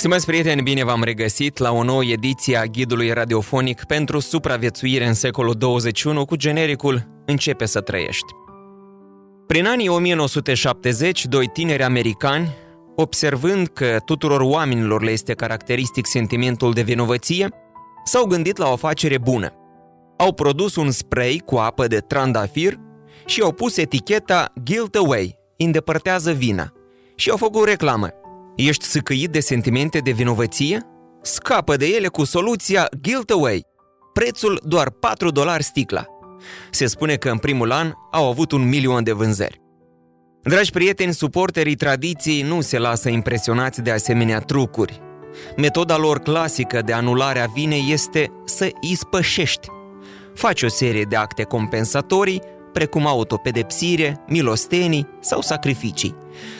Stimați prieteni, bine v-am regăsit la o nouă ediție a ghidului radiofonic pentru supraviețuire în secolul 21 cu genericul Începe să trăiești. Prin anii 1970, doi tineri americani, observând că tuturor oamenilor le este caracteristic sentimentul de vinovăție, s-au gândit la o afacere bună. Au produs un spray cu apă de trandafir și au pus eticheta Guilt Away, îndepărtează vina, și au făcut reclamă – Ești săcăit de sentimente de vinovăție? Scapă de ele cu soluția Guilt Away. Prețul doar 4 dolari sticla. Se spune că în primul an au avut un milion de vânzări. Dragi prieteni, suporterii tradiției nu se lasă impresionați de asemenea trucuri. Metoda lor clasică de anulare a vinei este să ispășești. Faci o serie de acte compensatorii precum autopedepsire, milostenii sau sacrificii,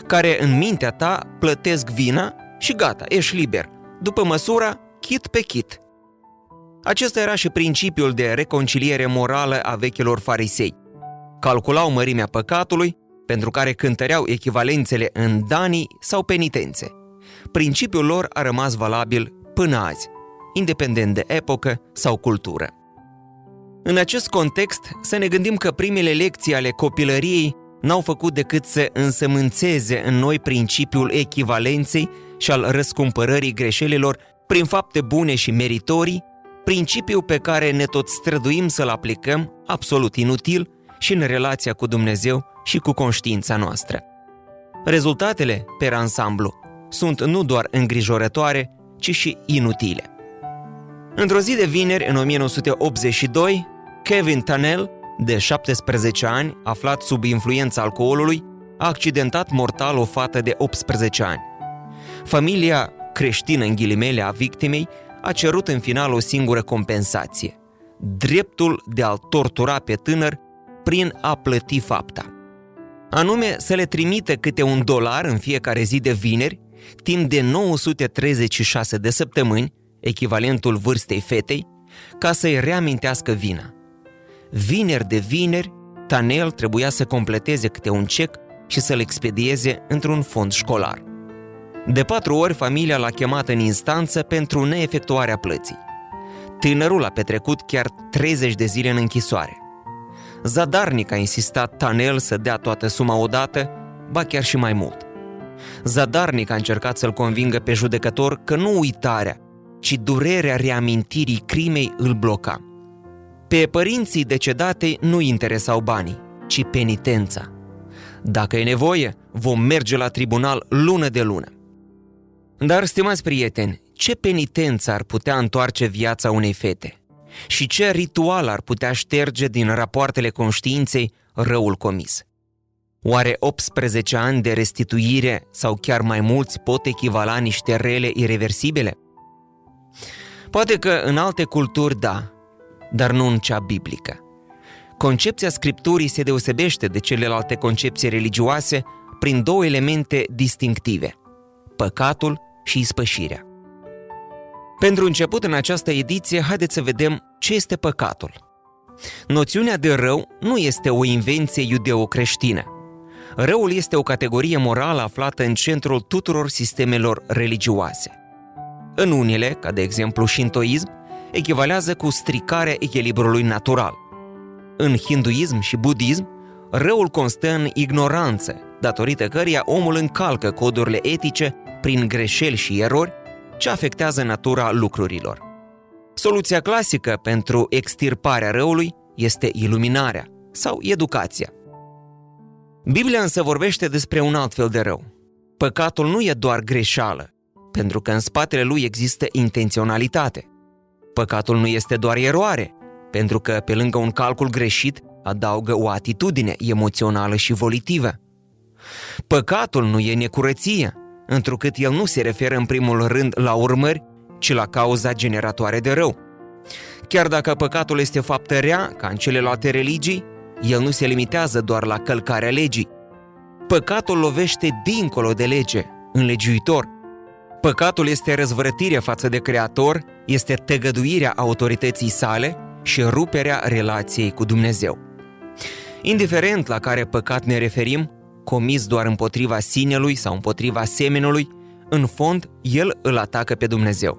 care în mintea ta plătesc vina și gata, ești liber, după măsura chit pe chit. Acesta era și principiul de reconciliere morală a vechilor farisei. Calculau mărimea păcatului, pentru care cântăreau echivalențele în danii sau penitențe. Principiul lor a rămas valabil până azi, independent de epocă sau cultură. În acest context, să ne gândim că primele lecții ale copilăriei n-au făcut decât să însămânțeze în noi principiul echivalenței și al răscumpărării greșelilor prin fapte bune și meritorii, principiul pe care ne tot străduim să-l aplicăm, absolut inutil, și în relația cu Dumnezeu și cu conștiința noastră. Rezultatele, per ansamblu, sunt nu doar îngrijorătoare, ci și inutile. Într-o zi de vineri, în 1982, Kevin Tunnell, de 17 ani, aflat sub influența alcoolului, a accidentat mortal o fată de 18 ani. Familia creștină în ghilimele a victimei a cerut în final o singură compensație, dreptul de a-l tortura pe tânăr prin a plăti fapta. Anume să le trimite câte un dolar în fiecare zi de vineri, timp de 936 de săptămâni, echivalentul vârstei fetei, ca să-i reamintească vina. Vineri de vineri, Tanel trebuia să completeze câte un cec și să-l expedieze într-un fond școlar. De patru ori familia l-a chemat în instanță pentru neefectuarea plății. Tânărul a petrecut chiar 30 de zile în închisoare. Zadarnic a insistat Tanel să dea toată suma odată, ba chiar și mai mult. Zadarnic a încercat să-l convingă pe judecător că nu uitarea, ci durerea reamintirii crimei îl bloca. Pe părinții decedate nu interesau banii, ci penitența. Dacă e nevoie, vom merge la tribunal lună de lună. Dar, stimați prieteni, ce penitență ar putea întoarce viața unei fete? Și ce ritual ar putea șterge din rapoartele conștiinței răul comis? Oare 18 ani de restituire sau chiar mai mulți pot echivala niște rele irreversibile? Poate că în alte culturi da, dar nu în cea biblică. Concepția Scripturii se deosebește de celelalte concepții religioase prin două elemente distinctive, păcatul și ispășirea. Pentru început în această ediție, haideți să vedem ce este păcatul. Noțiunea de rău nu este o invenție iudeo-creștină. Răul este o categorie morală aflată în centrul tuturor sistemelor religioase. În unele, ca de exemplu șintoism, echivalează cu stricarea echilibrului natural. În hinduism și budism, răul constă în ignoranță, datorită căreia omul încalcă codurile etice prin greșeli și erori ce afectează natura lucrurilor. Soluția clasică pentru extirparea răului este iluminarea sau educația. Biblia însă vorbește despre un alt fel de rău. Păcatul nu e doar greșeală, pentru că în spatele lui există intenționalitate. Păcatul nu este doar eroare, pentru că pe lângă un calcul greșit adaugă o atitudine emoțională și volitivă. Păcatul nu e necurăție, întrucât el nu se referă în primul rând la urmări, ci la cauza generatoare de rău. Chiar dacă păcatul este faptă rea, ca în celelalte religii, el nu se limitează doar la călcarea legii. Păcatul lovește dincolo de lege, în legiuitor. Păcatul este răzvrătire față de Creator, este tăgăduirea autorității sale și ruperea relației cu Dumnezeu. Indiferent la care păcat ne referim, comis doar împotriva sinelui sau împotriva semenului, în fond, el îl atacă pe Dumnezeu.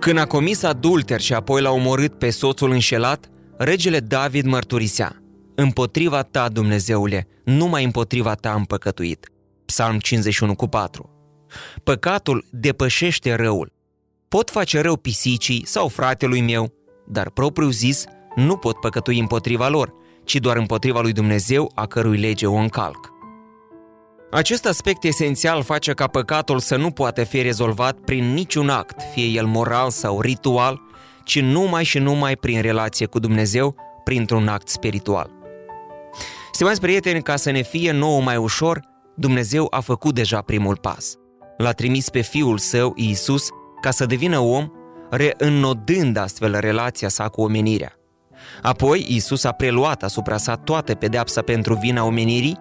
Când a comis adulter și apoi l-a omorât pe soțul înșelat, regele David mărturisea, Împotriva ta, Dumnezeule, numai împotriva ta am păcătuit. Psalm 51 cu 4. Păcatul depășește răul. Pot face rău pisicii sau fratelui meu, dar propriu zis, nu pot păcătui împotriva lor, ci doar împotriva lui Dumnezeu, a cărui lege o încalc. Acest aspect esențial face ca păcatul să nu poată fi rezolvat prin niciun act, fie el moral sau ritual, ci numai și numai prin relație cu Dumnezeu, printr-un act spiritual. Stimați prieteni, ca să ne fie nouă mai ușor, Dumnezeu a făcut deja primul pas. L-a trimis pe Fiul Său, Iisus, ca să devină om, reînnodând astfel relația sa cu omenirea. Apoi, Iisus a preluat asupra sa toată pedeapsa pentru vina omenirii,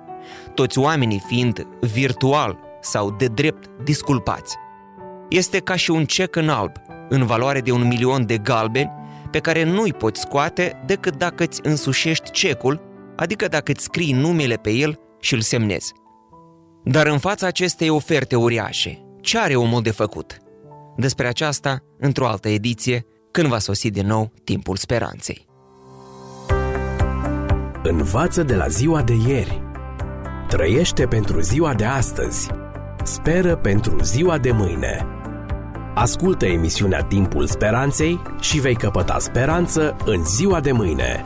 toți oamenii fiind virtual sau de drept disculpați. Este ca și un cec în alb, în valoare de un milion de galbeni, pe care nu-i poți scoate decât dacă îți însușești cecul, adică dacă îți scrii numele pe el și îl semnezi. Dar în fața acestei oferte uriașe, ce are omul de făcut? Despre aceasta, într-o altă ediție, când va sosi din nou timpul speranței. Învață de la ziua de ieri. Trăiește pentru ziua de astăzi. Speră pentru ziua de mâine. Ascultă emisiunea Timpul Speranței și vei căpăta speranță în ziua de mâine.